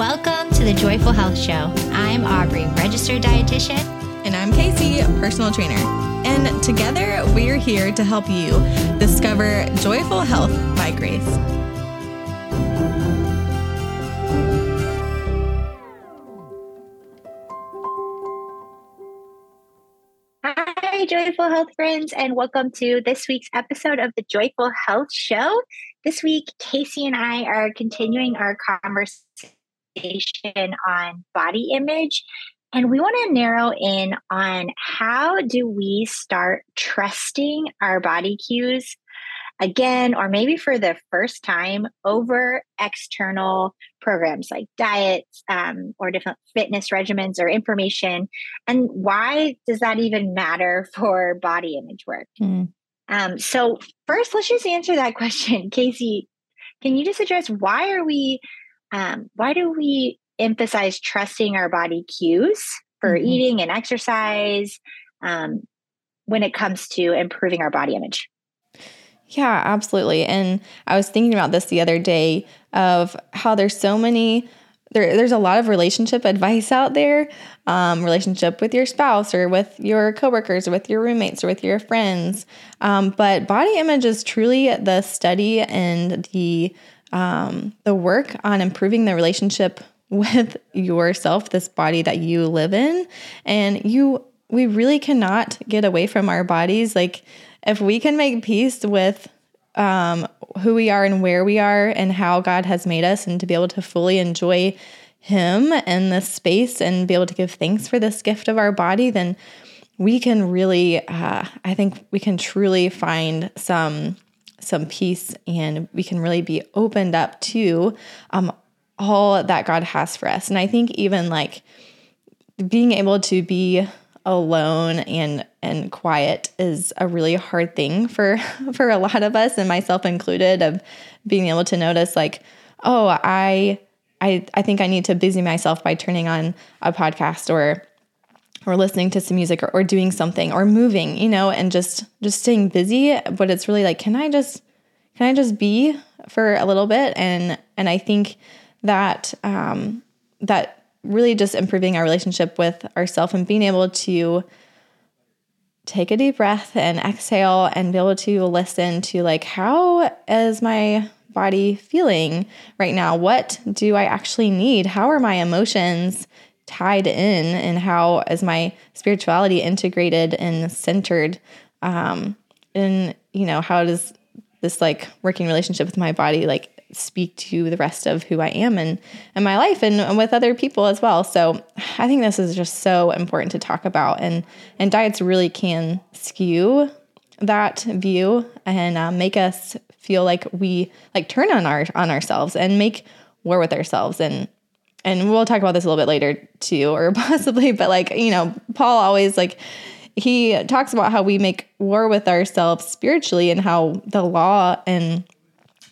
Welcome to the Joyful Health Show. I'm Aubrey, registered dietitian. And I'm Kasey, personal trainer. And together we're here to help you discover joyful health by grace. Hi, Joyful Health friends, and welcome to this week's episode of the Joyful Health Show. This week, Kasey and I are continuing our conversation on body image. And we want to narrow in on how do we start trusting our body cues again, or maybe for the first time over external programs like diets um, or different fitness regimens or information. And why does that even matter for body image work? Mm. Um, so, first, let's just answer that question. Kasey, can you just address why are we um, why do we emphasize trusting our body cues for mm-hmm. eating and exercise um, when it comes to improving our body image? Yeah, absolutely. And I was thinking about this the other day of how there's so many there, there's a lot of relationship advice out there um, relationship with your spouse or with your coworkers or with your roommates or with your friends um, but body image is truly the study and the um, the work on improving the relationship with yourself, this body that you live in. And you, we really cannot get away from our bodies. Like, if we can make peace with um, who we are and where we are and how God has made us, and to be able to fully enjoy Him and this space and be able to give thanks for this gift of our body, then we can really, uh, I think we can truly find some some peace and we can really be opened up to um, all that God has for us. And I think even like being able to be alone and and quiet is a really hard thing for for a lot of us and myself included of being able to notice like oh I I I think I need to busy myself by turning on a podcast or or listening to some music or, or doing something or moving, you know, and just just staying busy. But it's really like, can I just can I just be for a little bit? And and I think that um, that really just improving our relationship with ourselves and being able to take a deep breath and exhale and be able to listen to like how is my body feeling right now what do i actually need how are my emotions tied in and how is my spirituality integrated and centered um and you know how does this like working relationship with my body like speak to the rest of who I am and in my life and, and, with other people as well. So I think this is just so important to talk about and and diets really can skew that view and uh, make us feel like we like turn on our on ourselves and make war with ourselves and and we'll talk about this a little bit later too, or possibly, but like, you know, Paul always like, he talks about how we make war with ourselves spiritually and how the law and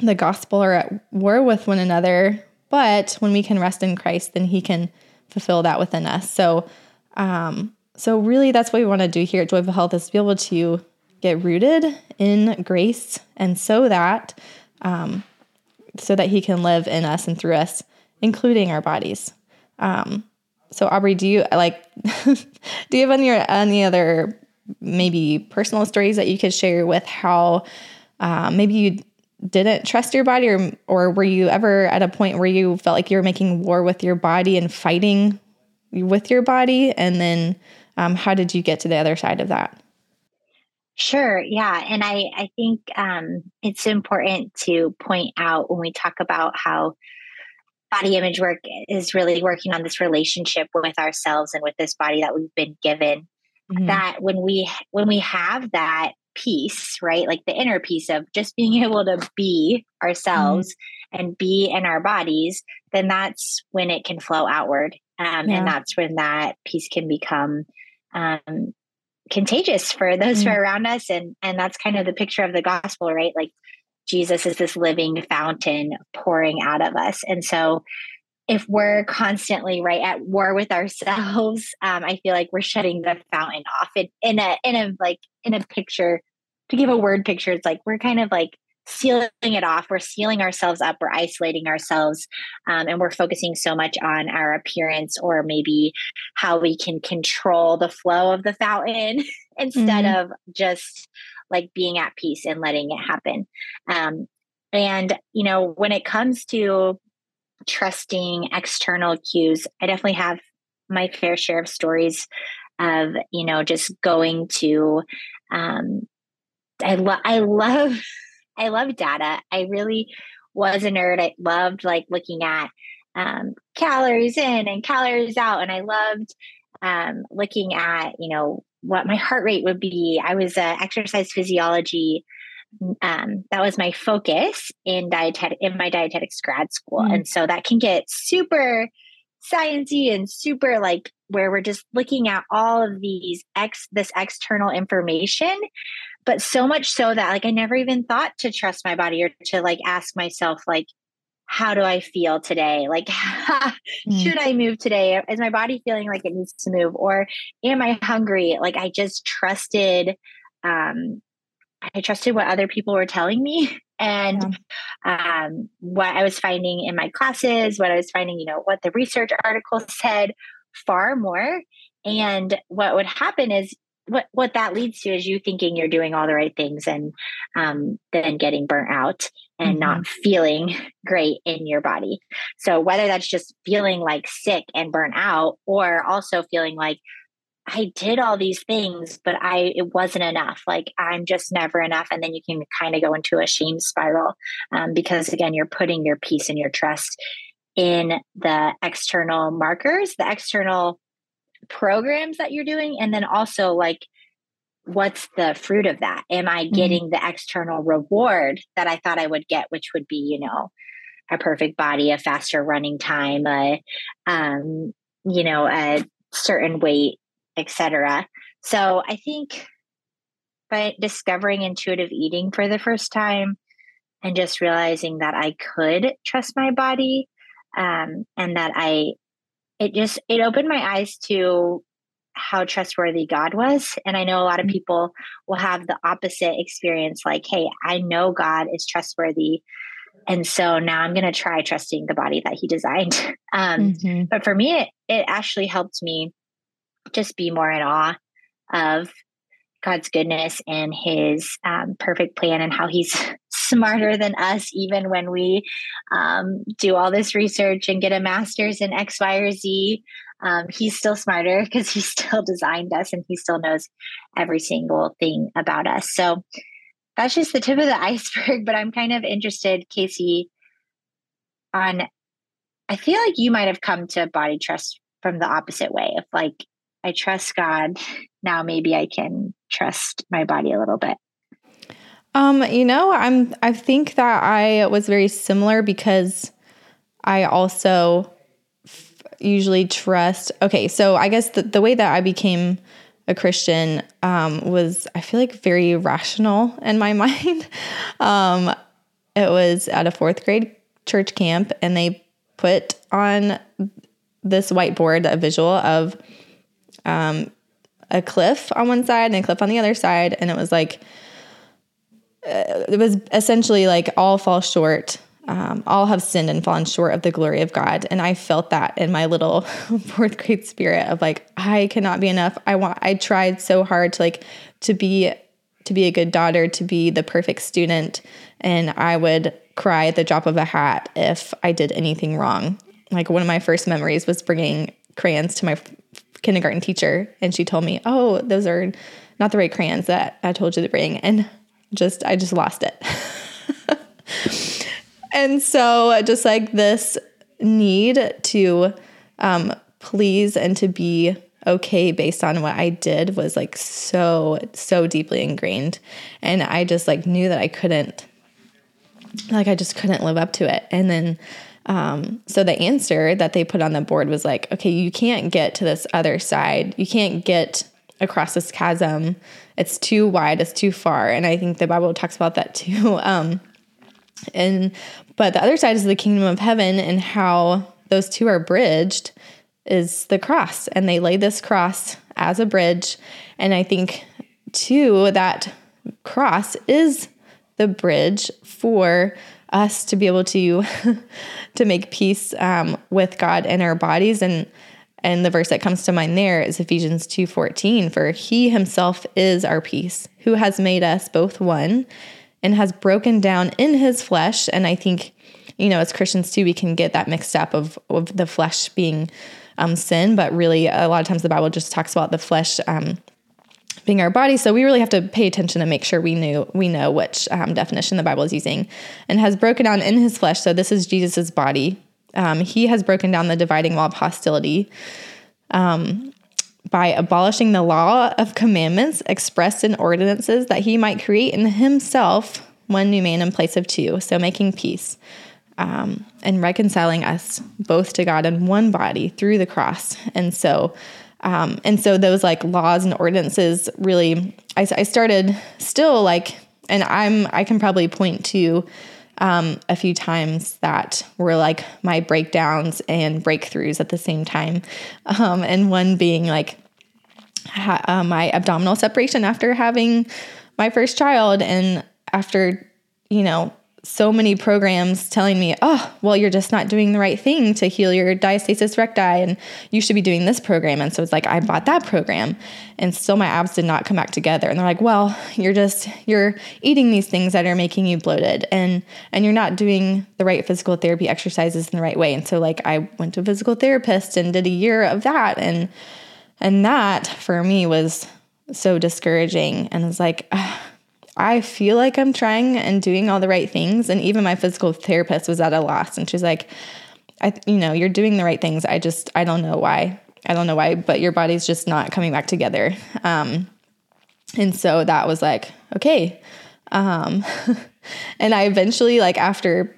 the gospel are at war with one another. But when we can rest in Christ, then he can fulfill that within us. So, um, so really that's what we want to do here at Joyful Health is be able to get rooted in grace and so that, um, so that he can live in us and through us including our bodies. Um, so Aubrey, do you like do you have any any other maybe personal stories that you could share with how uh, maybe you didn't trust your body or or were you ever at a point where you felt like you were making war with your body and fighting with your body and then um, how did you get to the other side of that Sure. Yeah. And I, I think um, it's important to point out when we talk about how body image work is really working on this relationship with ourselves and with this body that we've been given mm-hmm. that when we when we have that peace right like the inner peace of just being able to be ourselves mm-hmm. and be in our bodies then that's when it can flow outward um, yeah. and that's when that peace can become um, contagious for those mm-hmm. who are around us and and that's kind of the picture of the gospel right like Jesus is this living fountain pouring out of us. And so if we're constantly right at war with ourselves, um, I feel like we're shutting the fountain off. in a in a like in a picture to give a word picture, it's like we're kind of like sealing it off. We're sealing ourselves up. We're isolating ourselves. Um, and we're focusing so much on our appearance or maybe how we can control the flow of the fountain instead mm-hmm. of just like being at peace and letting it happen. Um, and, you know, when it comes to trusting external cues, I definitely have my fair share of stories of, you know, just going to, um, I, lo- I love I love data. I really was a nerd. I loved like looking at um, calories in and calories out, and I loved um, looking at you know what my heart rate would be. I was uh, exercise physiology. Um, that was my focus in dietetic in my dietetics grad school, mm. and so that can get super sciencey and super like where we're just looking at all of these ex this external information but so much so that like I never even thought to trust my body or to like ask myself like how do I feel today? Like, mm. should I move today? Is my body feeling like it needs to move? Or am I hungry? Like, I just trusted, um, I trusted what other people were telling me and yeah. um, what I was finding in my classes, what I was finding, you know, what the research articles said far more. And what would happen is what what that leads to is you thinking you're doing all the right things and um, then getting burnt out and mm-hmm. not feeling great in your body. So whether that's just feeling like sick and burnt out or also feeling like i did all these things but i it wasn't enough. Like i'm just never enough. And then you can kind of go into a shame spiral um, because again you're putting your peace and your trust in the external markers the external programs that you're doing and then also like what's the fruit of that am i mm-hmm. getting mm-hmm. the external reward that i thought i would get which would be you know a perfect body a faster running time a um you know a certain weight etc so i think by discovering intuitive eating for the first time and just realizing that i could trust my body um, and that i it just it opened my eyes to how trustworthy God was. And I know a lot of mm. people will have the opposite experience like, hey, I know God is trustworthy. And so now I'm going to try trusting the body that he designed. Um, mm-hmm. But for me, it, it actually helped me just be more in awe of God's goodness and his um, perfect plan and how he's smarter than us, even when we um, do all this research and get a master's in X, Y, or Z. Um, he's still smarter because he still designed us and he still knows every single thing about us. So that's just the tip of the iceberg. But I'm kind of interested, Kasey, on I feel like you might have come to body trust from the opposite way of like, I trust God. Now maybe I can trust my body a little bit. Um, you know, I'm I think that I was very similar because I also f- usually trust. Okay, so I guess the, the way that I became a Christian um, was I feel like very rational in my mind. um, it was at a fourth grade church camp, and they put on this whiteboard a visual of um, a cliff on one side and a cliff on the other side, and it was like it was essentially like all fall short. Um, all have sinned and fallen short of the glory of God. And I felt that in my little fourth grade spirit of like, I cannot be enough. I want, I tried so hard to like, to be, to be a good daughter, to be the perfect student. And I would cry at the drop of a hat if I did anything wrong. Like one of my first memories was bringing crayons to my kindergarten teacher. And she told me, Oh, those are not the right crayons that I told you to bring. And just I just lost it. and so just like this need to um, please and to be okay based on what I did was like so so deeply ingrained. And I just like knew that I couldn't like I just couldn't live up to it. And then um, so the answer that they put on the board was like okay you can't get to this other side. You can't get across this chasm it's too wide, it's too far. And I think the Bible talks about that too. Um, and but the other side is the kingdom of heaven and how those two are bridged is the cross. And they lay this cross as a bridge. And I think too that cross is the bridge for us to be able to to make peace um, with God in our bodies and and the verse that comes to mind there is Ephesians 2:14 for he himself is our peace who has made us both one and has broken down in his flesh and I think you know as Christians too we can get that mixed up of of the flesh being um, sin but really a lot of times the Bible just talks about the flesh um, being our body. So we really have to pay attention and make sure we knew we know which um, definition the Bible is using, and has broken down in His flesh. So this is Jesus's body. Um, he has broken down the dividing wall of hostility um, by abolishing the law of commandments expressed in ordinances that He might create in Himself one new man in place of two. So making peace. Um, and reconciling us both to God in one body through the cross. And so um, and so those like laws and ordinances really, I, I started still like, and I'm, I can probably point to um, a few times that were like my breakdowns and breakthroughs at the same time. Um, and one being like ha- uh, my abdominal separation after having my first child. And after, you know, so many programs telling me, oh, well, you're just not doing the right thing to heal your diastasis recti, and you should be doing this program. And so it's like, I bought that program, and still my abs did not come back together. And they're like, well, you're just, you're eating these things that are making you bloated, and, and you're not doing the right physical therapy exercises in the right way. And so, like, I went to a physical therapist and did a year of that. And, and that for me was so discouraging. And it's like, I feel like I'm trying and doing all the right things. And even my physical therapist was at a loss. And she's like, I, you know, you're doing the right things. I just, I don't know why. I don't know why, but your body's just not coming back together. Um, and so that was like, okay. Um, and I eventually, like, after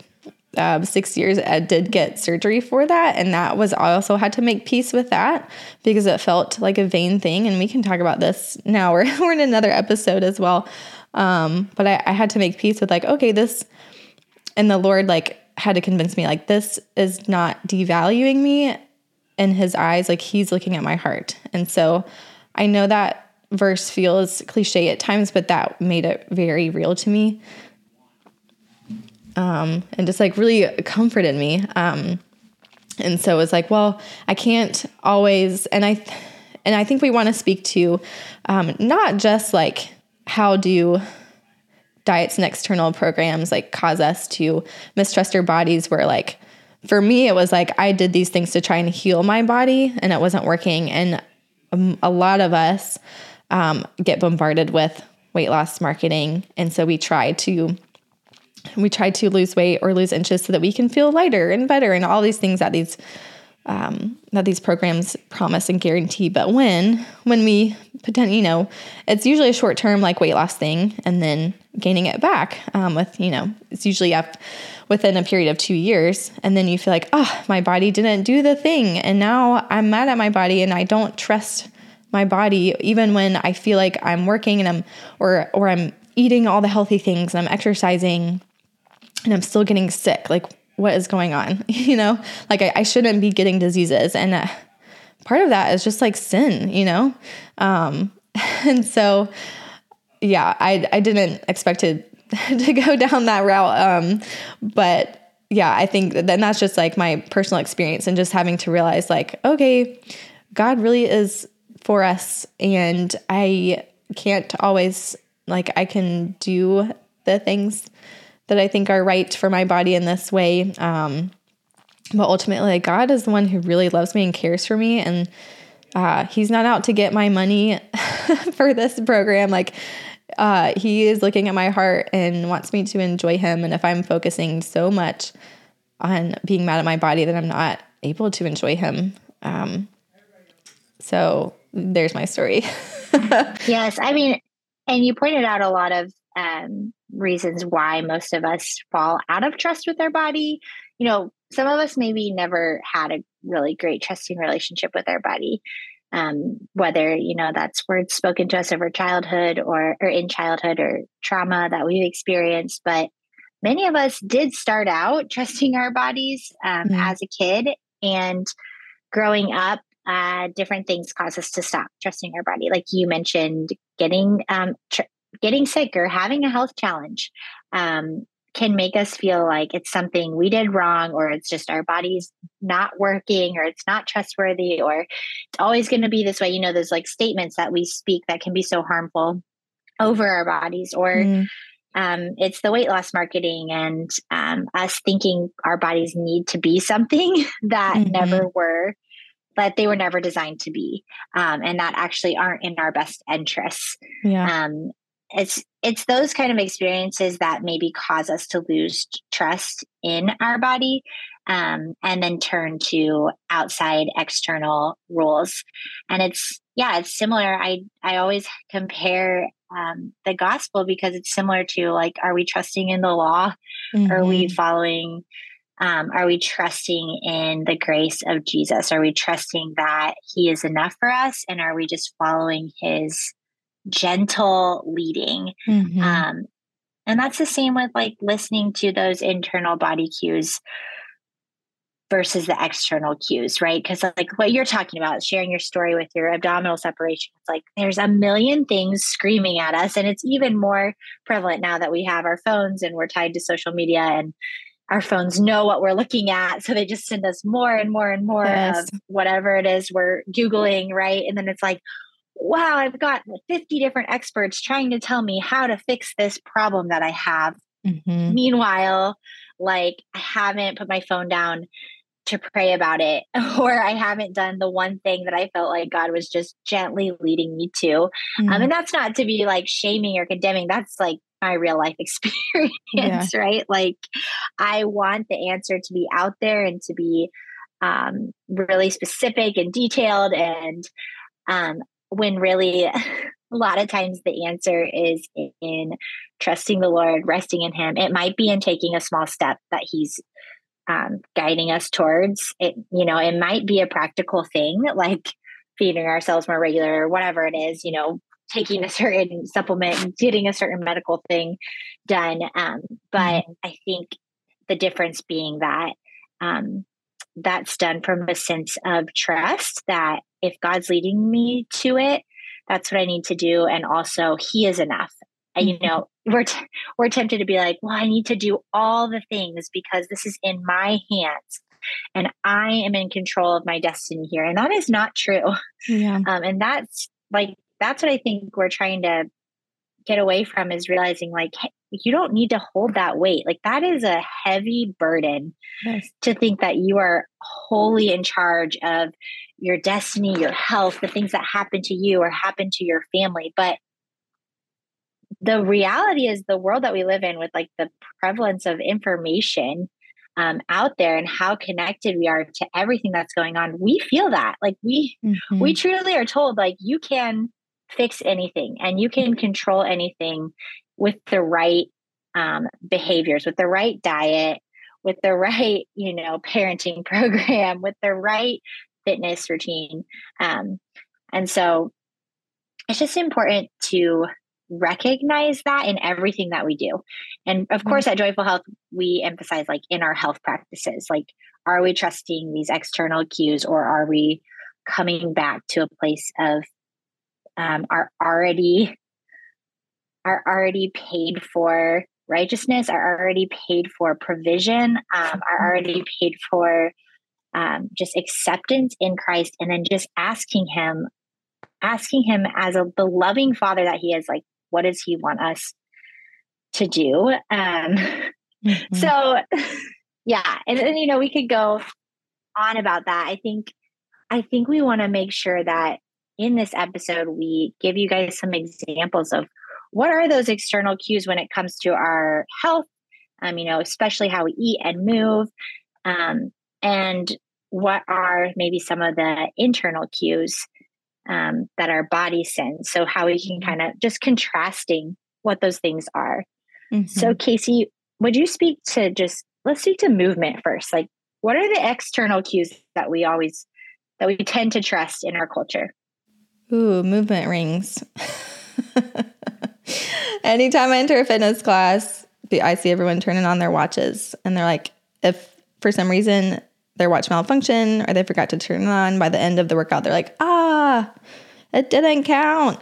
uh, six years, I did get surgery for that. And that was, I also had to make peace with that because it felt like a vain thing. And we can talk about this now. We're, we're in another episode as well. Um, but I, I had to make peace with like, okay, this, and the Lord like had to convince me like this is not devaluing me in His eyes. Like He's looking at my heart, and so I know that verse feels cliche at times, but that made it very real to me. Um, and just like really comforted me. Um, and so it was like, well, I can't always, and I, and I think we want to speak to, um, not just like how do diets and external programs like cause us to mistrust our bodies where like for me it was like i did these things to try and heal my body and it wasn't working. And um, a lot of us um, get bombarded with weight loss marketing. And so we try to we try to lose weight or lose inches so that we can feel lighter and better and all these things that these um, that these programs promise and guarantee. But when when we pretend, you know, it's usually a short term like weight loss thing, and then gaining it back um, with you know it's usually up within a period of two years, and then you feel like oh my body didn't do the thing, and now I'm mad at my body and I don't trust my body even when I feel like I'm working and I'm or or I'm eating all the healthy things and I'm exercising and I'm still getting sick. Like what is going on? you know, like I, I shouldn't be getting diseases. And uh, part of that is just like sin, you know? Um, and so, yeah, I, I didn't expect to, to go down that route. Um, but yeah, I think then that's just like my personal experience and just having to realize like, okay, God really is for us. And I can't always like, I can do the things that I think are right for my body in this way. Um, but ultimately, God is the one who really loves me and cares for me. And uh, He's not out to get my money for this program. Like, uh, He is looking at my heart and wants me to enjoy Him. And if I'm focusing so much on being mad at my body that I'm not able to enjoy Him, um, so there's my story. yes. I mean, and you pointed out a lot of um, reasons why most of us fall out of trust with our body. You know, some of us maybe never had a really great trusting relationship with our body. Um, whether you know that's words spoken to us over childhood or or in childhood or trauma that we've experienced, but many of us did start out trusting our bodies um, mm-hmm. as a kid and growing up uh, different things cause us to stop trusting our body like you mentioned getting um, tr- getting sick or having a health challenge um, can make us feel like it's something we did wrong or it's just our body's not working or it's not trustworthy or it's always going to be this way you know there's like statements that we speak that can be so harmful over our bodies or mm. um, it's the weight loss marketing and um, us thinking our bodies need to be something that mm-hmm. never were that they were never designed to be um, and that actually aren't in our best interests yeah. Um, it's it's those kind of experiences that maybe cause us to lose trust in our body um, and then turn to outside external rules and it's yeah it's similar. I i always compare um, the gospel because it's similar to like are we trusting in the law? Mm-hmm. are we following um, are we trusting in the grace of jesus? Are we trusting that he is enough for us? And are we just following his gentle leading. Mm-hmm. Um, and that's the same with like listening to those internal body cues versus the external cues, right? Because like what you're talking about, sharing your story with your abdominal separation, it's like there's a million things screaming at us. And it's even more prevalent now that we have our phones and we're tied to social media and our phones know what we're looking at. So they just send us more and more and more yes. of whatever it is we're Googling, right? And then it's like, wow, I've got 50 different experts trying to tell me how to fix this problem that I have. Mm-hmm. Meanwhile, like I haven't put my phone down to pray about it, or I haven't done the one thing that I felt like God was just gently leading me to. Mm-hmm. Um, and that's not to be like shaming or condemning, that's like my real life experience, yeah. right? Like I want the answer to be out there and to be um, really specific and detailed and um, when really a lot of times the answer is in trusting the Lord, resting in Him. It might be in taking a small step that He's um, guiding us towards. It, you know, it might be a practical thing like feeding ourselves more regular or whatever it is, you know, taking a certain supplement, getting a certain medical thing done. Um, but mm-hmm. I think the difference being that um, that's done from a sense of trust that if God's leading me to it, that's what I need to do. And also, He is enough. And, you mm-hmm. know, we're t- we're tempted to be like, well, I need to do all the things because this is in my hands, and I am in control of my destiny here. And that is not true. Yeah. Um, and that's like that's what I think we're trying to get away from is realizing like hey, you don't need to hold that weight. Like that is a heavy burden yes. to think that you are wholly in charge of your destiny, your health, the things that happen to you or happen to your family. But the reality is the world that we live in with like the prevalence of information um, out there and how connected we are to everything that's going on we feel that like we mm-hmm. we truly are told like you can fix anything and you can control anything with the right um, behaviors with the right diet with the right you know parenting program with the right fitness routine. Um, and so it's just important to recognize that in everything that we do. And of course, mm-hmm. at Joyful Health, we emphasize like in our health practices, like, are we trusting these external cues or are we coming back to a place of um, our already are already paid for righteousness, are already paid for provision, um, are already paid for um, just acceptance in Christ and then just asking Him, asking Him as a the loving Father that He is, like, what does He want us to do? Um, mm-hmm. So, yeah, and then you know we could go on about that. I think, I think we want to make sure that in this episode we give you guys some examples of what are those external cues when it comes to our health um, you know, especially how we eat and move, um, and what are maybe some of the internal cues um, that our body sends. So, how we can kind of just contrasting what those things are. Mm-hmm. So, Kasey, would you speak to just let's speak to movement first? Like, what are the external cues that we always that we tend to trust in our culture? Ooh, movement rings. Anytime I enter a fitness class, I see everyone turning on their watches and they're like, if for some reason their watch malfunction or they forgot to turn it on by the end of the workout they're like ah it didn't count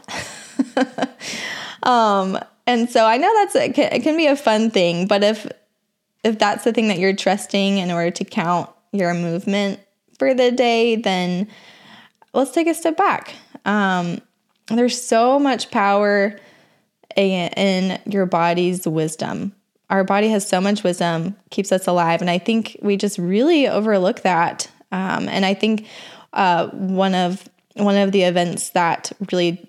um, and so I know that's it can, it can be a fun thing, but if if that's the thing that you're trusting in order to count your movement for the day, then let's take a step back. Um, there's so much power in, in your body's wisdom. Our body has so much wisdom, keeps us alive, and I think we just really overlook that. Um, and I think uh, one of one of the events that really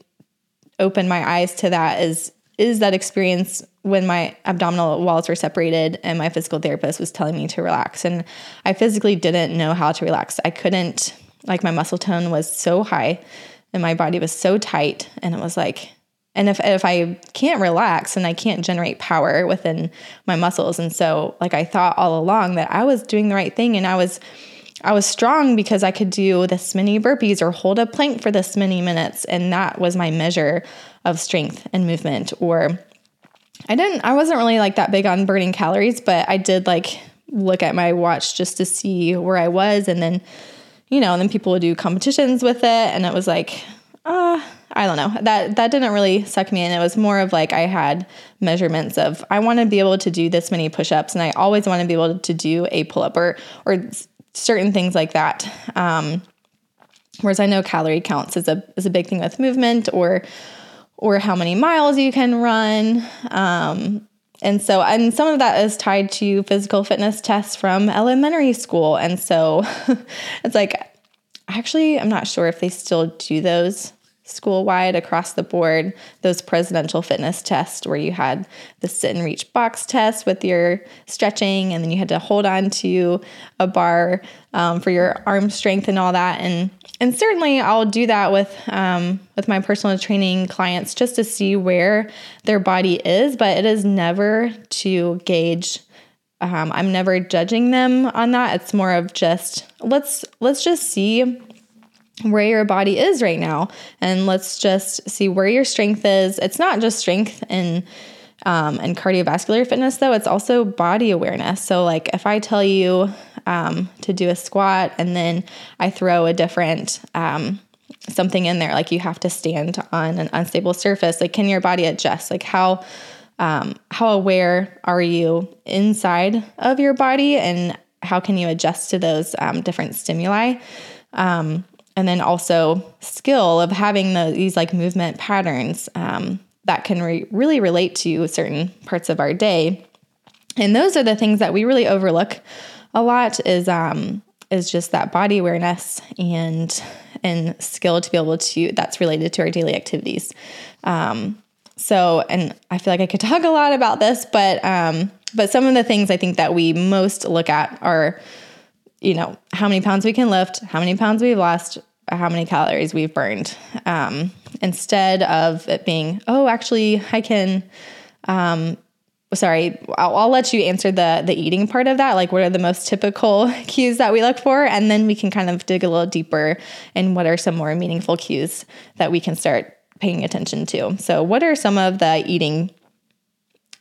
opened my eyes to that is is that experience when my abdominal walls were separated and my physical therapist was telling me to relax and I physically didn't know how to relax. I couldn't like my muscle tone was so high and my body was so tight and it was like and if if I can't relax and I can't generate power within my muscles and so like I thought all along that I was doing the right thing and I was I was strong because I could do this many burpees or hold a plank for this many minutes. And that was my measure of strength and movement. Or I didn't, I wasn't really like that big on burning calories, but I did like look at my watch just to see where I was. And then, you know, and then people would do competitions with it. And it was like, uh, I don't know. That that didn't really suck me in. It was more of like I had measurements of I want to be able to do this many push-ups and I always want to be able to do a pull-up or or certain things like that. Um, whereas I know calorie counts is a is a big thing with movement or or how many miles you can run. Um, and so and some of that is tied to physical fitness tests from elementary school. And so it's like actually I'm not sure if they still do those school wide across the board those presidential fitness tests where you had the sit and reach box test with your stretching and then you had to hold on to a bar um, for your arm strength and all that. And and certainly I'll do that with um, with my personal training clients just to see where their body is but it is never to gauge um, I'm never judging them on that. It's more of just let's let's just see where your body is right now. And let's just see where your strength is. It's not just strength and um, and cardiovascular fitness though it's also body awareness so like if i tell you um, to do a squat and then i throw a different um, something in there like you have to stand on an unstable surface like can your body adjust like how um, how aware are you inside of your body and how can you adjust to those um, different stimuli um, and then also skill of having the, these like movement patterns um, that can re- really relate to certain parts of our day. And those are the things that we really overlook a lot is um, is just that body awareness and and skill to be able to that's related to our daily activities. Um, so and i feel like i could talk a lot about this but um, but some of the things i think that we most look at are you know how many pounds we can lift how many pounds we've lost how many calories we've burned um, instead of it being, oh, actually, I can. Um, sorry, I'll, I'll, let you answer the the eating part of that. Like, what are the most typical cues that we look for, and then we can kind of dig a little deeper and what are some more meaningful cues that we can start paying attention to. So, what are some of the eating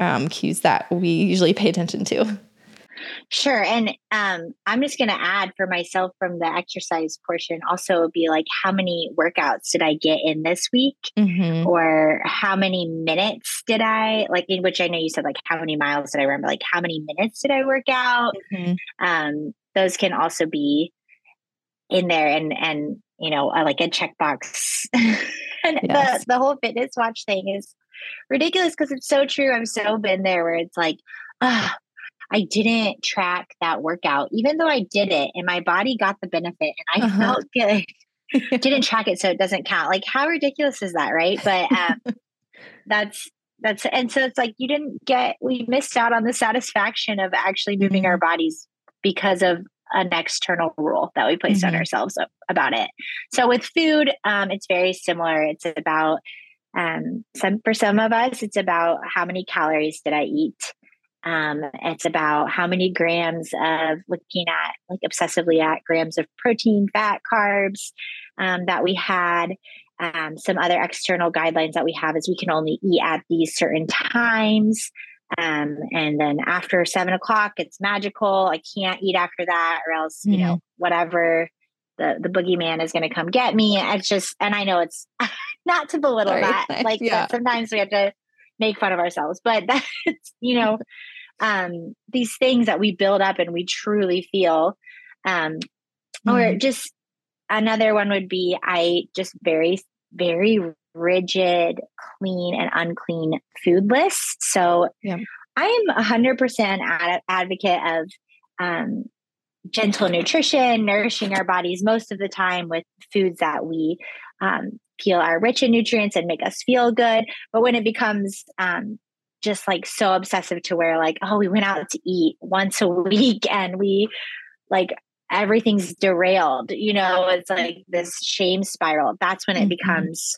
um, cues that we usually pay attention to? Sure. And um, I'm just going to add for myself from the exercise portion also be like, how many workouts did I get in this week? Mm-hmm. Or how many minutes did I, like, in which I know you said, like, how many miles did I run? But like, how many minutes did I work out? Mm-hmm. Um, those can also be in there and, and, you know, like a checkbox. and yes. the, the whole fitness watch thing is ridiculous because it's so true. I've so been there where it's like, ah, oh, I didn't track that workout, even though I did it and my body got the benefit and I uh-huh. felt good. didn't track it, so it doesn't count. Like, how ridiculous is that, right? But um, that's that's and so it's like you didn't get we missed out on the satisfaction of actually moving our mm-hmm. bodies because of an external rule that we placed mm-hmm. on ourselves about it. So with food, um, it's very similar. It's about um, some for some of us, it's about how many calories did I eat um, it's about how many grams of looking at, like obsessively at grams of protein, fat, carbs um, that we had. Um, some other external guidelines that we have is we can only eat at these certain times. Um, and then after seven o'clock, it's magical. I can't eat after that, or else, mm-hmm. you know, mm-hmm. whatever the the boogeyman is going to come get me. It's just, and I know it's not to belittle Sorry. that. Like yeah. sometimes we have to make fun of ourselves, but that's, you know, um, these things that we build up and we truly feel. Um, mm-hmm. Or just another one would be I just very, very rigid, clean and unclean food lists. So yeah. I am 100% ad- advocate of um, gentle nutrition, nourishing our bodies most of the time with foods that we um, feel are rich in nutrients and make us feel good. But when it becomes um, just like so obsessive to where like, oh, we went out to eat once a week and we like everything's derailed, you know, it's like this shame spiral. That's when it mm-hmm. becomes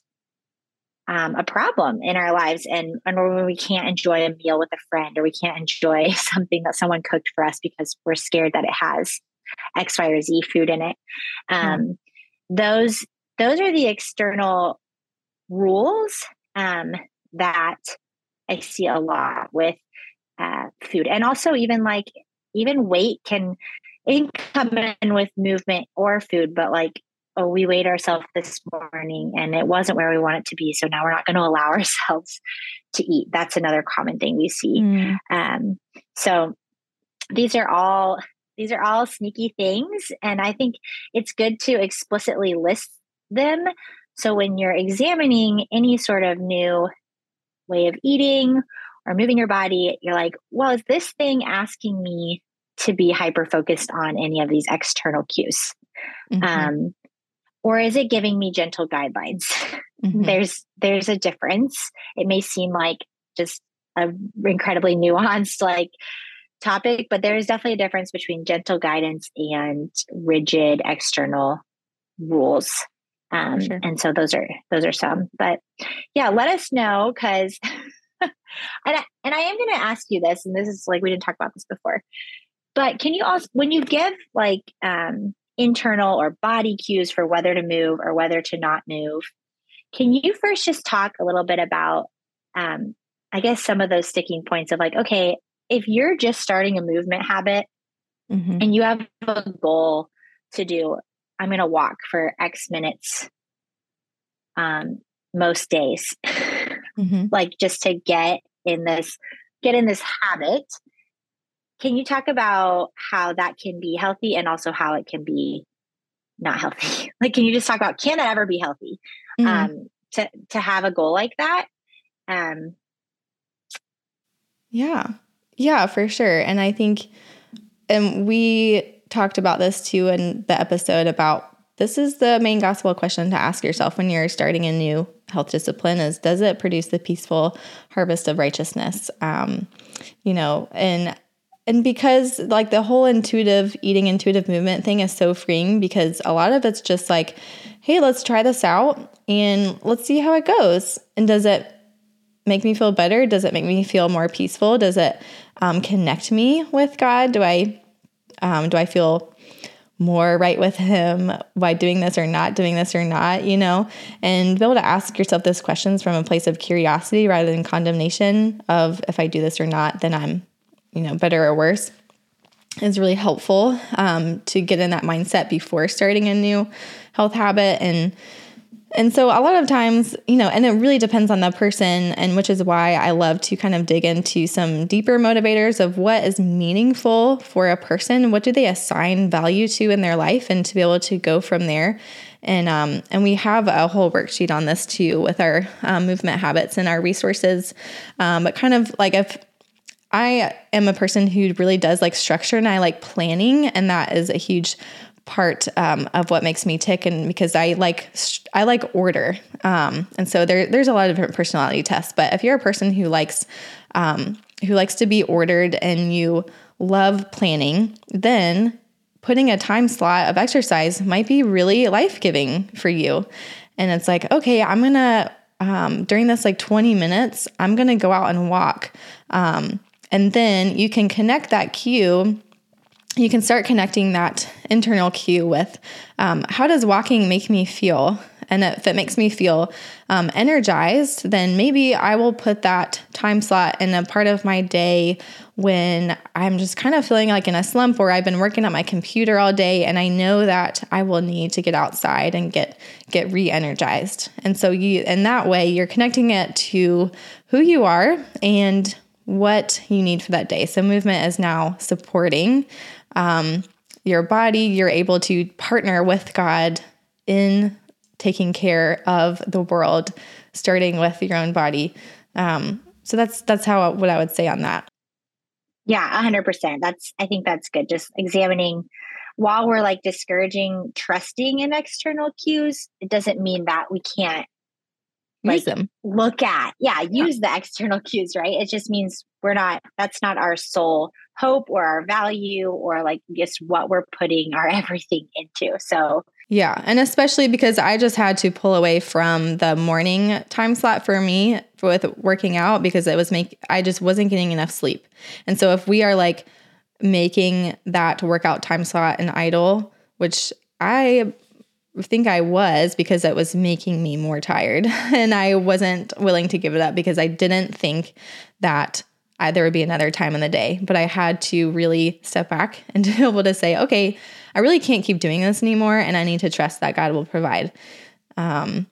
um, a problem in our lives and, and when we can't enjoy a meal with a friend or we can't enjoy something that someone cooked for us because we're scared that it has X, Y, or Z food in it. Um. Those those are the external rules um, that I see a lot with uh, food, and also even like even weight can it can come in with movement or food, but like oh, we weighed ourselves this morning and it wasn't where we want it to be. So now we're not going to allow ourselves to eat. That's another common thing we see. Mm. Um, so these are all these are all sneaky things and i think it's good to explicitly list them so when you're examining any sort of new way of eating or moving your body you're like well is this thing asking me to be hyper focused on any of these external cues mm-hmm. um, or is it giving me gentle guidelines mm-hmm. there's there's a difference it may seem like just a incredibly nuanced like topic but there is definitely a difference between gentle guidance and rigid external rules um, sure. and so those are those are some but yeah let us know because and, I, and i am going to ask you this and this is like we didn't talk about this before but can you also when you give like um, internal or body cues for whether to move or whether to not move. Can you first just talk a little bit about, um, I guess, some of those sticking points of like, okay, if you're just starting a movement habit mm-hmm. and you have a goal to do, I'm going to walk for X minutes um, most days, mm-hmm. like just to get in this, get in this habit can you talk about how that can be healthy and also how it can be not healthy? like, can you just talk about can that ever be healthy? Mm-hmm. Um, to to have a goal like that. Um, yeah, yeah, for sure. And I think, and we talked about this too in the episode about this is the main gospel question to ask yourself when you're starting a new health discipline is does it produce the peaceful harvest of righteousness? Um, you know and and because like the whole intuitive eating intuitive movement thing is so freeing because a lot of it's just like hey let's try this out and let's see how it goes. And does it make me feel better? Does it make me feel more peaceful? Does it um, connect me with god? Do i um, do i feel more right with him by doing this or not doing this or not you know? And be able to ask yourself those questions from a place of curiosity rather than condemnation of if i do this or not then i'm you know, better or worse is really helpful um, to get in that mindset before starting a new health habit and and so a lot of times, you know, and it really depends on the person, and which is why I love to kind of dig into some deeper motivators of what is meaningful for a person, what do they assign value to in their life, and to be able to go from there. And um, and we have a whole worksheet on this too with our um, movement habits and our resources. Um, but kind of like if I am a person who really does like structure and I like planning, and that is a huge part um, of what makes me tick. And because I like I like order, um, and so there there's a lot of different personality tests. But if you're a person who likes um, who likes to be ordered and you love planning, then putting a time slot of exercise might be really life giving for you. And it's like, okay, I'm gonna um, during this like 20 minutes, I'm gonna go out and walk. Um, and then you can connect that cue. You can start connecting that internal cue with um, how does walking make me feel? And if it makes me feel um, energized, then maybe I will put that time slot in a part of my day when I'm just kind of feeling like in a slump or I've been working at my computer all day and I know that I will need to get outside and get get re-energized. And so you in that way you're connecting it to who you are and what you need for that day. So movement is now supporting um, your body. You're able to partner with God in taking care of the world, starting with your own body. Um, so that's that's how what I would say on that. Yeah, hundred percent. That's I think that's good. Just examining while we're like discouraging trusting in external cues, it doesn't mean that we can't like, use them. Look at yeah, use yeah. the external cues, right? It just means we're not. That's not our sole hope or our value or like just what we're putting our everything into. So yeah. And especially because I just had to pull away from the morning time slot for me with working out because it was make I just wasn't getting enough sleep. And so if we are like making that workout time slot an idol, which I think I was because it was making me more tired and I wasn't willing to give it up because I didn't think that I, there would be another time in the day, but I had to really step back and to be able to say, okay, I really can't keep doing this anymore, and I need to trust that God will provide. Um,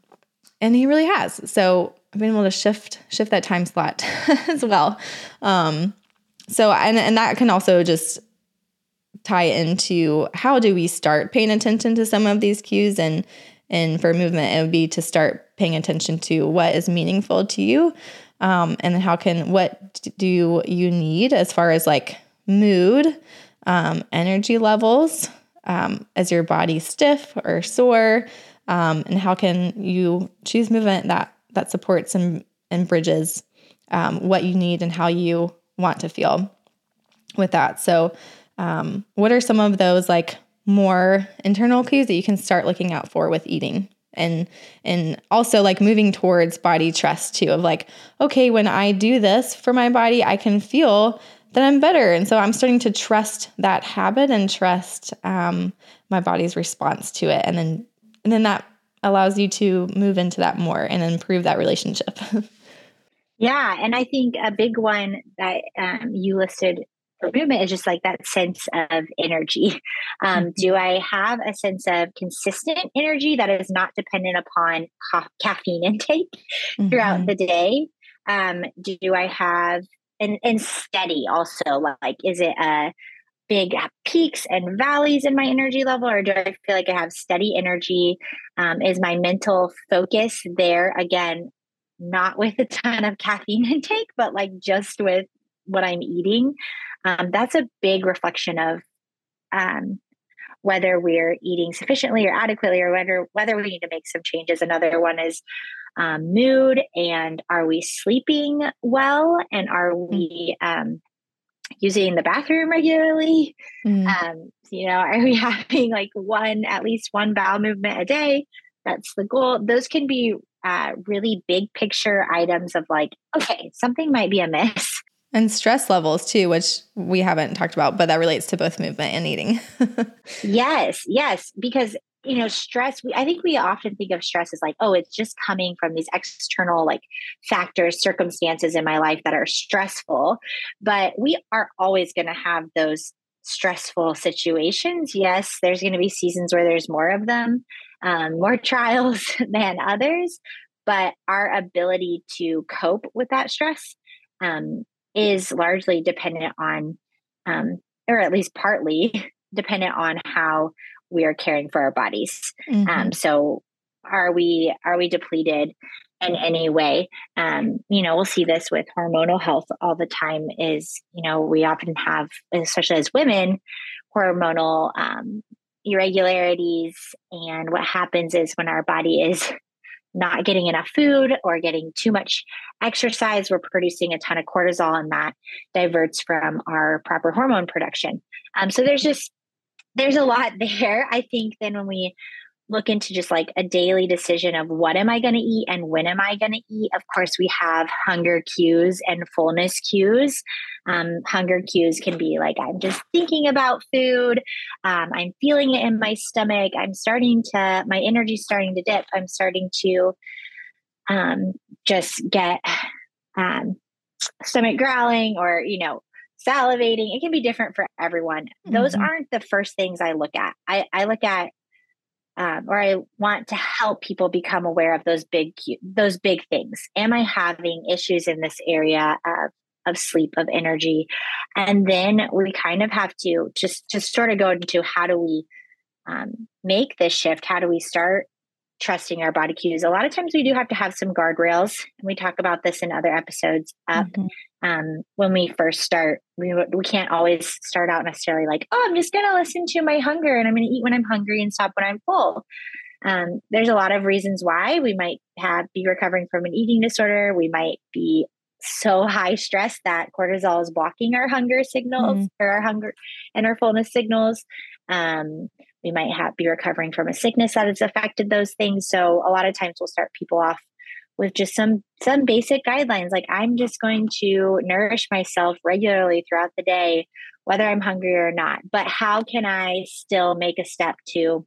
and He really has. So I've been able to shift shift that time slot as well. Um, so and and that can also just tie into how do we start paying attention to some of these cues and and for movement it would be to start paying attention to what is meaningful to you um, and how can what do you need as far as like mood um, energy levels um, is your body stiff or sore? Um, and how can you choose movement that that supports and, and bridges um, what you need and how you want to feel with that? So, um, what are some of those like more internal cues that you can start looking out for with eating? And and also like moving towards body trust too of like okay when i do this for my body i can feel that I'm better. And so I'm starting to trust that habit and trust um, my body's response to it. And then, and then that allows you to move into that more and improve that relationship. yeah. And I think a big one that um, you listed movement is just like that sense of energy. Um, mm-hmm. Do I have a sense of consistent energy that is not dependent upon ca- caffeine intake mm-hmm. throughout the day? Um, do I have and and steady also like is it a big peaks and valleys in my energy level or do i feel like i have steady energy um, is my mental focus there again not with a ton of caffeine intake but like just with what i'm eating um, that's a big reflection of um, whether we're eating sufficiently or adequately or whether whether we need to make some changes. Another one is um, mood and are we sleeping well and are we um, using the bathroom regularly? Mm. um, you know are we having like one at least one bowel movement a day? That's the goal. Those can be uh, really big picture items of like okay something might be amiss and stress levels too which we haven't talked about but that relates to both movement and eating. Yes yes because you know stress we, i think we often think of stress as like oh it's just coming from these external like factors circumstances in my life that are stressful but we are always going to have those stressful situations. Yes there's going to be seasons where there's more of them um, more trials than others but our ability to cope with that stress um, is largely dependent on um, or at least partly dependent on how we are caring for our bodies. Mm-hmm. Um, so are we are we depleted in any way? Um, you know, we'll see this with hormonal health all the time. Is you know we often have, especially as women, hormonal um, irregularities, and what happens is when our body is not getting enough food or getting too much exercise, we're producing a ton of cortisol, and that diverts from our proper hormone production. Um, so there's just there's a lot there. I think then when we look into just like a daily decision of what am I going to eat and when am I going to eat. Of course, we have hunger cues and fullness cues. Um, hunger cues can be like, I'm just thinking about food. Um, I'm feeling it in my stomach. I'm starting to, my energy's starting to dip. I'm starting to um, just get um, stomach growling or, you know, salivating. It can be different for everyone. Mm-hmm. Those aren't the first things I look at. I, I look at um, or I want to help people become aware of those big those big things. Am I having issues in this area of of sleep of energy? And then we kind of have to just just sort of go into how do we um, make this shift? How do we start trusting our body cues? A lot of times we do have to have some guardrails, and we talk about this in other episodes. Up mm-hmm um, when we first start, we, we can't always start out necessarily like, oh, I'm just going to listen to my hunger and I'm going to eat when I'm hungry and stop when I'm full. Um, there's a lot of reasons why we might have be recovering from an eating disorder. We might be so high stress that cortisol is blocking our hunger signals mm. or our hunger and our fullness signals. Um, we might have be recovering from a sickness that has affected those things. So a lot of times we'll start people off with just some some basic guidelines. Like i'm just going to nourish myself regularly throughout the day whether i'm hungry or not. But how can i still make a step to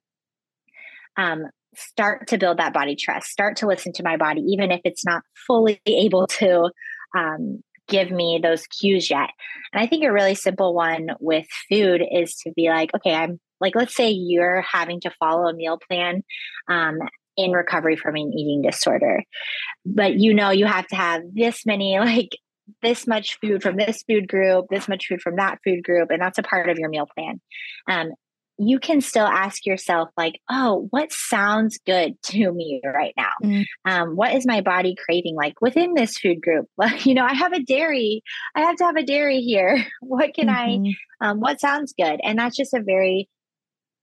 um, start to build that body trust start to listen to my body even if it's not fully able to um, give me those cues yet? And i think a really simple one with food is to be like okay i'm like let's say you're having to follow a meal plan um, in recovery from an eating disorder. But you know, you have to have this many, like this much food from this food group, this much food from that food group, and that's a part of your meal plan. Um, you can still ask yourself, like, oh, what sounds good to me right now? Mm. Um, what is my body craving like within this food group? Well, you know, I have a dairy, I have to have a dairy here. What can mm-hmm. I, um, what sounds good? And that's just a very,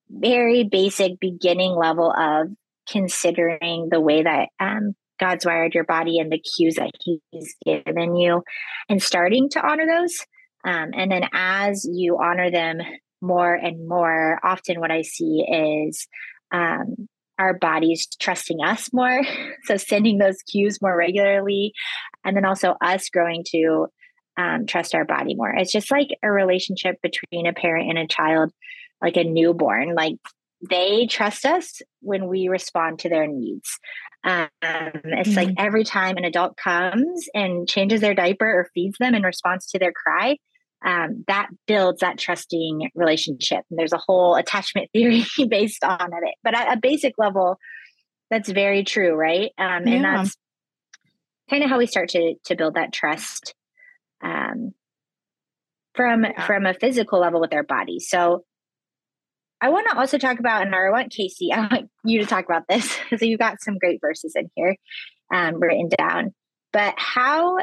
very basic beginning level of considering the way that um, God's wired your body and the cues that He's given you and starting to honor those. Um, and then as you honor them more and more, often what I see is um, our bodies trusting us more. so sending those cues more regularly. And then also us growing to um, trust our body more. It's just like a relationship between a parent and a child, like a newborn. Like they trust us when we respond to their needs. Um, it's mm-hmm. like every time an adult comes and changes their diaper or feeds them in response to their cry, um, that builds that trusting relationship. And there's a whole attachment theory based on it. But at a basic level, that's very true, right? Um, yeah. And that's kind of how we start to to build that trust um, from yeah. from a physical level with our body. So I want to also talk about, and I want Kasey, I want you to talk about this. so you've got some great verses in here um, written down. But how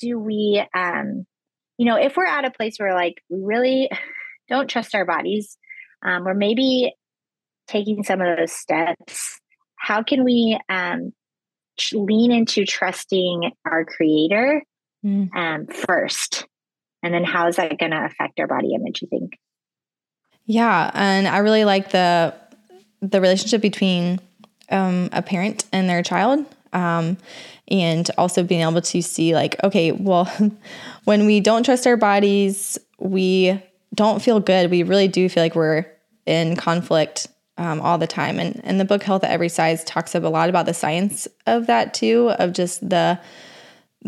do we, um, you know, if we're at a place where like we really don't trust our bodies, um, or maybe taking some of those steps, how can we um, lean into trusting our creator mm. um, first? And then how is that going to affect our body image, you think? Yeah, and I really like the the relationship between um, a parent and their child. Um, and also being able to see like okay well when we don't trust our bodies we don't feel good we really do feel like we're in conflict um, all the time and, and the book health at every size talks a lot about the science of that too of just the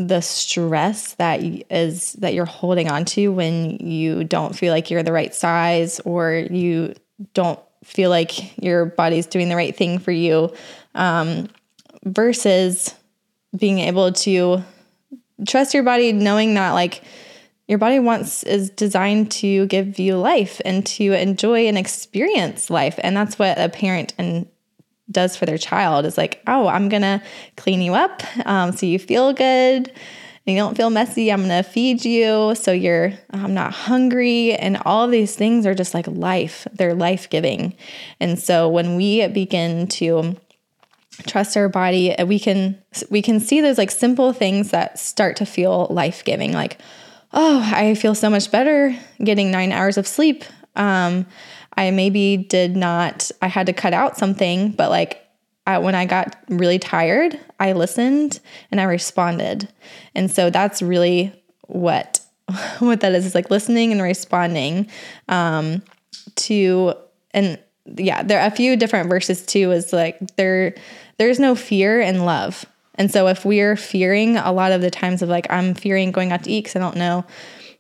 the stress that is that you're holding on to when you don't feel like you're the right size or you don't feel like your body's doing the right thing for you um, versus being able to trust your body knowing that like your body wants is designed to give you life and to enjoy and experience life. And that's what a parent and does for their child is like, oh, I'm gonna clean you up um, so you feel good and you don't feel messy. I'm gonna feed you so you're I'm not hungry. And all of these things are just like life, they're life giving. And so when we begin to trust our body, we can we can see those like simple things that start to feel life giving, like, oh, I feel so much better getting nine hours of sleep Um, I maybe did not, I had to cut out something, but like I, when I got really tired, I listened and I responded. And so that's really what what that is is like listening and responding um, to and yeah, there are a few different verses too is like there there's no fear in love. And so if we're fearing a lot of the times of like I'm fearing going out to eat because I don't know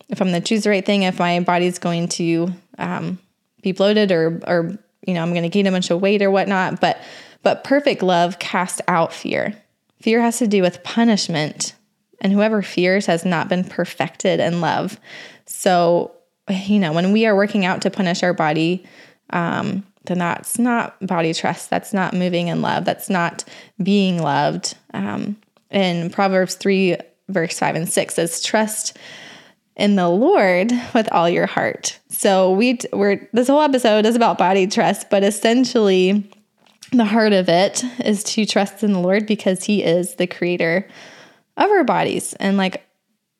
if I'm going to choose the right thing, if my body's going to um, be bloated or or you know I'm going to gain a bunch of weight or whatnot. But but perfect love casts out fear. Fear has to do with punishment, and whoever fears has not been perfected in love. So you know when we are working out to punish our body. Um, then that's not body trust. That's not moving in love. That's not being loved. Um, in Proverbs 3, verse 5 and 6 says, Trust in the Lord with all your heart. So we we're this whole episode is about body trust, but essentially the heart of it is to trust in the Lord because he is the creator of our bodies. And like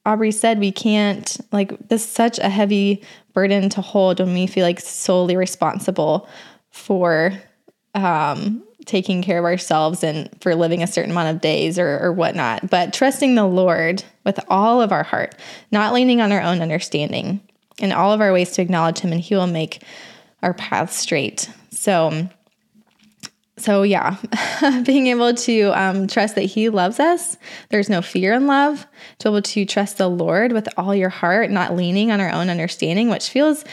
Aubrey said, we can't like this is such a heavy burden to hold when we feel like solely responsible for um taking care of ourselves and for living a certain amount of days or, or whatnot, but trusting the Lord with all of our heart, not leaning on our own understanding, in all of our ways to acknowledge Him, and He will make our path straight. So, so yeah, being able to um, trust that He loves us, there's no fear in love, to be able to trust the Lord with all your heart, not leaning on our own understanding, which feels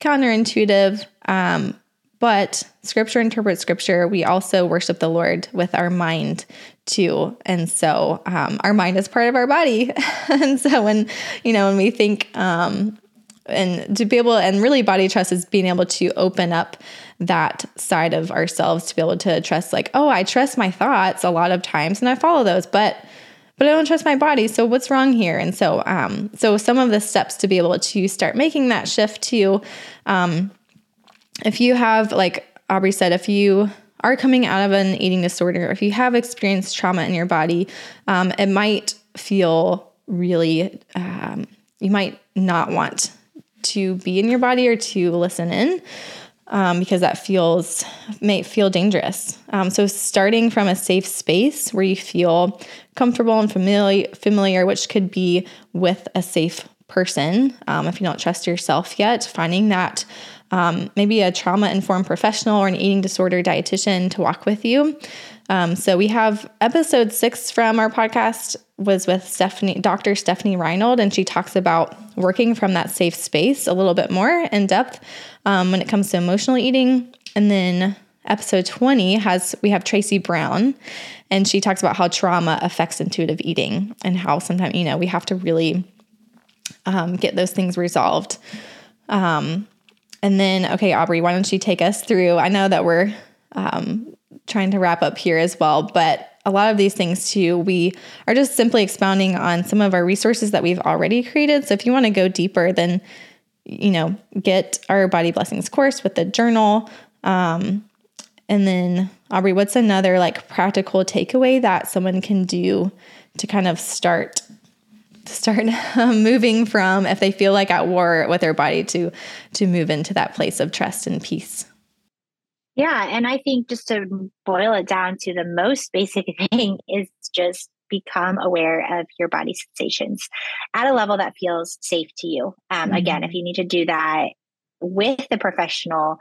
counterintuitive. Um, but scripture interprets scripture. We also worship the Lord with our mind too. And so um, our mind is part of our body. and so when, you know, when we think, um, and to be able, and really body trust is being able to open up that side of ourselves to be able to trust, like, oh, I trust my thoughts a lot of times and I follow those, but but I don't trust my body. So what's wrong here? And so, um, so some of the steps to be able to start making that shift to, um, if you have, like Aubrey said, if you are coming out of an eating disorder, if you have experienced trauma in your body, um, it might feel really, um, you might not want to be in your body or to listen in. Um, because that feels may feel dangerous. Um, so starting from a safe space where you feel comfortable and familiar, familiar, which could be with a safe person. Um, if you don't trust yourself yet, finding that um, maybe a trauma informed professional or an eating disorder dietitian to walk with you. Um, so we have episode six from our podcast was with Stephanie, Dr. Stephanie Reinold, and she talks about working from that safe space a little bit more in depth um, when it comes to emotional eating. And then episode 20 has we have Tracy Brown, and she talks about how trauma affects intuitive eating and how sometimes you know we have to really um, get those things resolved. Um, and then, okay, Aubrey, why don't you take us through? I know that we're um, trying to wrap up here as well, but a lot of these things too, we are just simply expounding on some of our resources that we've already created. So if you want to go deeper, then you know, get our body blessings course with the journal. Um, and then Aubrey, what's another like practical takeaway that someone can do to kind of start start moving from if they feel like at war with their body to to move into that place of trust and peace. Yeah and i think just to boil it down to the most basic thing is just become aware of your body sensations at a level that feels safe to you. Um, mm-hmm. again if you need to do that with the professional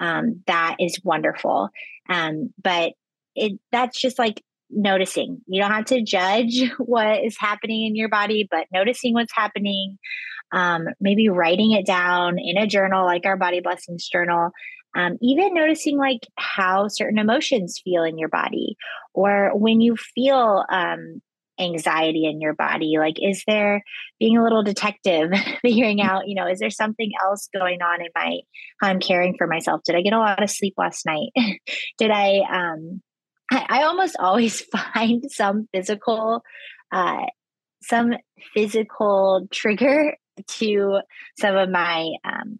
um, that is wonderful. Um, but it that's just like noticing. You don't have to judge what is happening in your body, but noticing what's happening, um, maybe writing it down in a journal like our Body Blessings journal. Um, even noticing like how certain emotions feel in your body, or when you feel um, anxiety in your body, like is there being a little detective, figuring out, you know, is there something else going on in my how I'm caring for myself? Did I get a lot of sleep last night? Did I um I, I almost always find some physical, uh, some physical trigger to some of my um,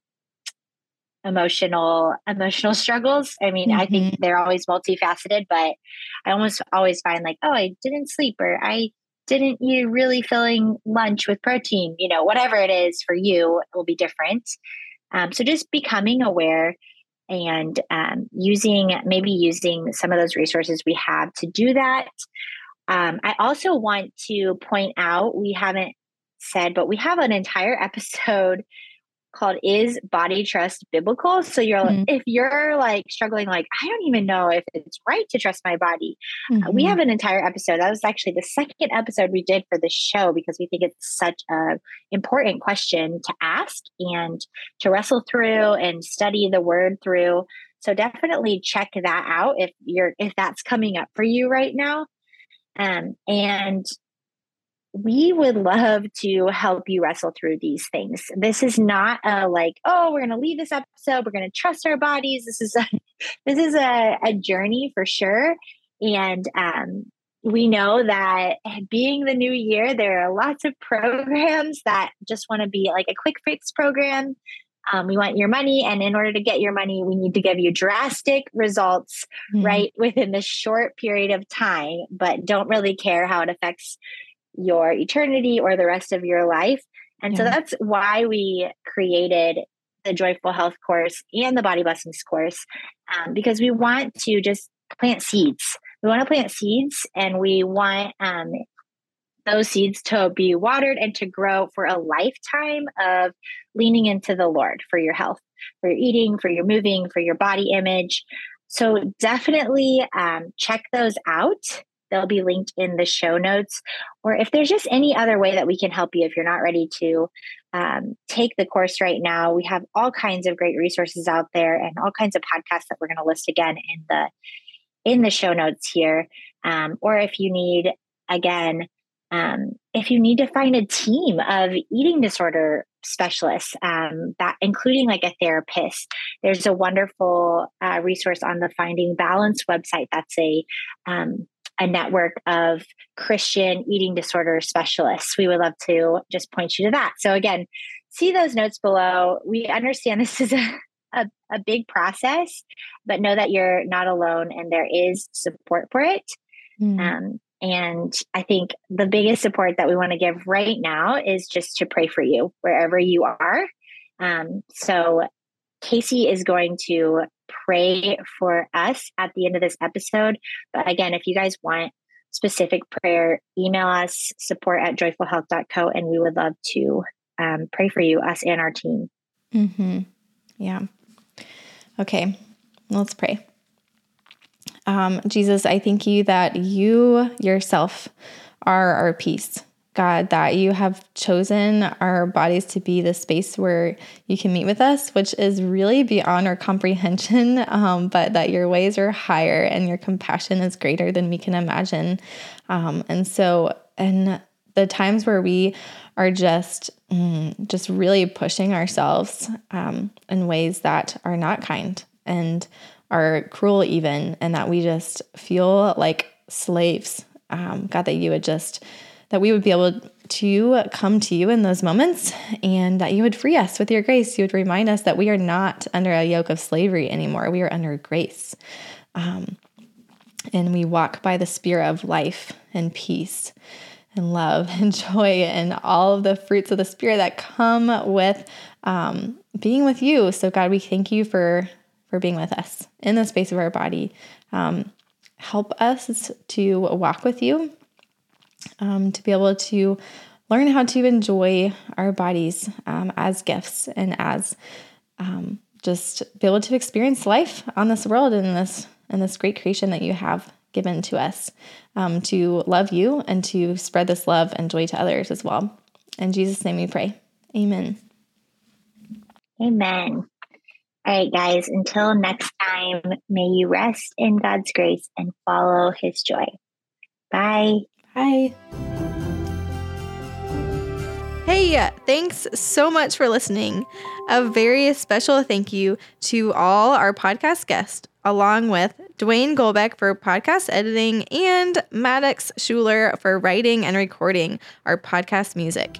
emotional emotional struggles. I mean, mm-hmm. I think mm-hmm. they're always multifaceted, but I almost always find like, oh, I didn't sleep or I didn't eat really filling lunch with protein. You know, whatever it is for you, will be different. Um, so just becoming aware and um, using maybe using some of those resources we have to do that. Um, I also want to point out we haven't said, but we have an entire episode called is body trust biblical so you're mm-hmm. if you're like struggling like i don't even know if it's right to trust my body mm-hmm. uh, we mm-hmm. have an entire episode that was actually the second episode we did for the show because we think it's such a important question to ask and to wrestle through and study the word through so definitely check that out if you're if that's coming up for you right now um, and we would love to help you wrestle through these things. This is not a like, oh, we're going to leave this episode. We're going to trust our bodies. This is a, this is a, a journey for sure. And um, we know that being the new year, there are lots of programs that just want to be like a quick fix program. Um, we want your money, and in order to get your money, we need to give you drastic results mm-hmm. right within this short period of time, but don't really care how it affects your eternity or the rest of your life. And yeah. so that's why we created the Joyful Health course and the Body Blessings course, um, because we want to just plant seeds. We want to plant seeds and we want um, those seeds to be watered and to grow for a lifetime of leaning into the Lord for your health, for your eating, for your moving, for your body image. So definitely um, check those out. They'll be linked in the show notes. Or if there's just any other way that we can help you if you're not ready to um, take the course right now, we have all kinds of great resources out there and all kinds of podcasts that we're going to list again in the in the show notes here. Um, or if you need again um, if you need to find a team of eating disorder specialists, um, that including like a therapist, there's a wonderful uh, resource on the Finding Balance website. That's a um, a network of Christian eating disorder specialists. We would love to just point you to that. So, again, see those notes below. We understand this is a, a, a big process, but know that you're not alone and there is support for it. Mm. Um, and I think the biggest support that we want to give right now is just to pray for you wherever you are. Um, so, Kasey is going to pray for us at the end of this episode. But again, if you guys want specific prayer, email us support at joyfulhealth.co and we would love to um, pray for you, us and our team. Mm-hmm. Yeah. Okay, let's pray. Um, Jesus, I thank you that you yourself are our peace. God, that you have chosen our bodies to be the space where you can meet with us, which is really beyond our comprehension, um, but that your ways are higher and your compassion is greater than we can imagine. Um, and so, in the times where we are just, mm, just really pushing ourselves um, in ways that are not kind and are cruel, even, and that we just feel like slaves, um, God, that you would just that we would be able to come to you in those moments and that you would free us with your grace. You would remind us that we are not under a yoke of slavery anymore, we are under grace. Um, and we walk by the spirit of life and peace and love and joy and all of the fruits of the spirit that come with um, being with you. So, God, we thank you for for being with us in the space of our body. Um, help us to walk with you um, to be able to learn how to enjoy our bodies um, as gifts and as um, just be able to experience life on this world and this and this great creation that you have given to us um, to love you and to spread this love and joy to others as well. In Jesus' name we pray. Amen. Amen. All right, guys, until next time, may you rest in God's grace and follow his joy. Bye. Bye. Hey, uh, thanks so much for listening. A very special thank you to all our podcast guests, along with Dwayne Golbeck for podcast editing and Maddox Schuler for writing and recording our podcast music.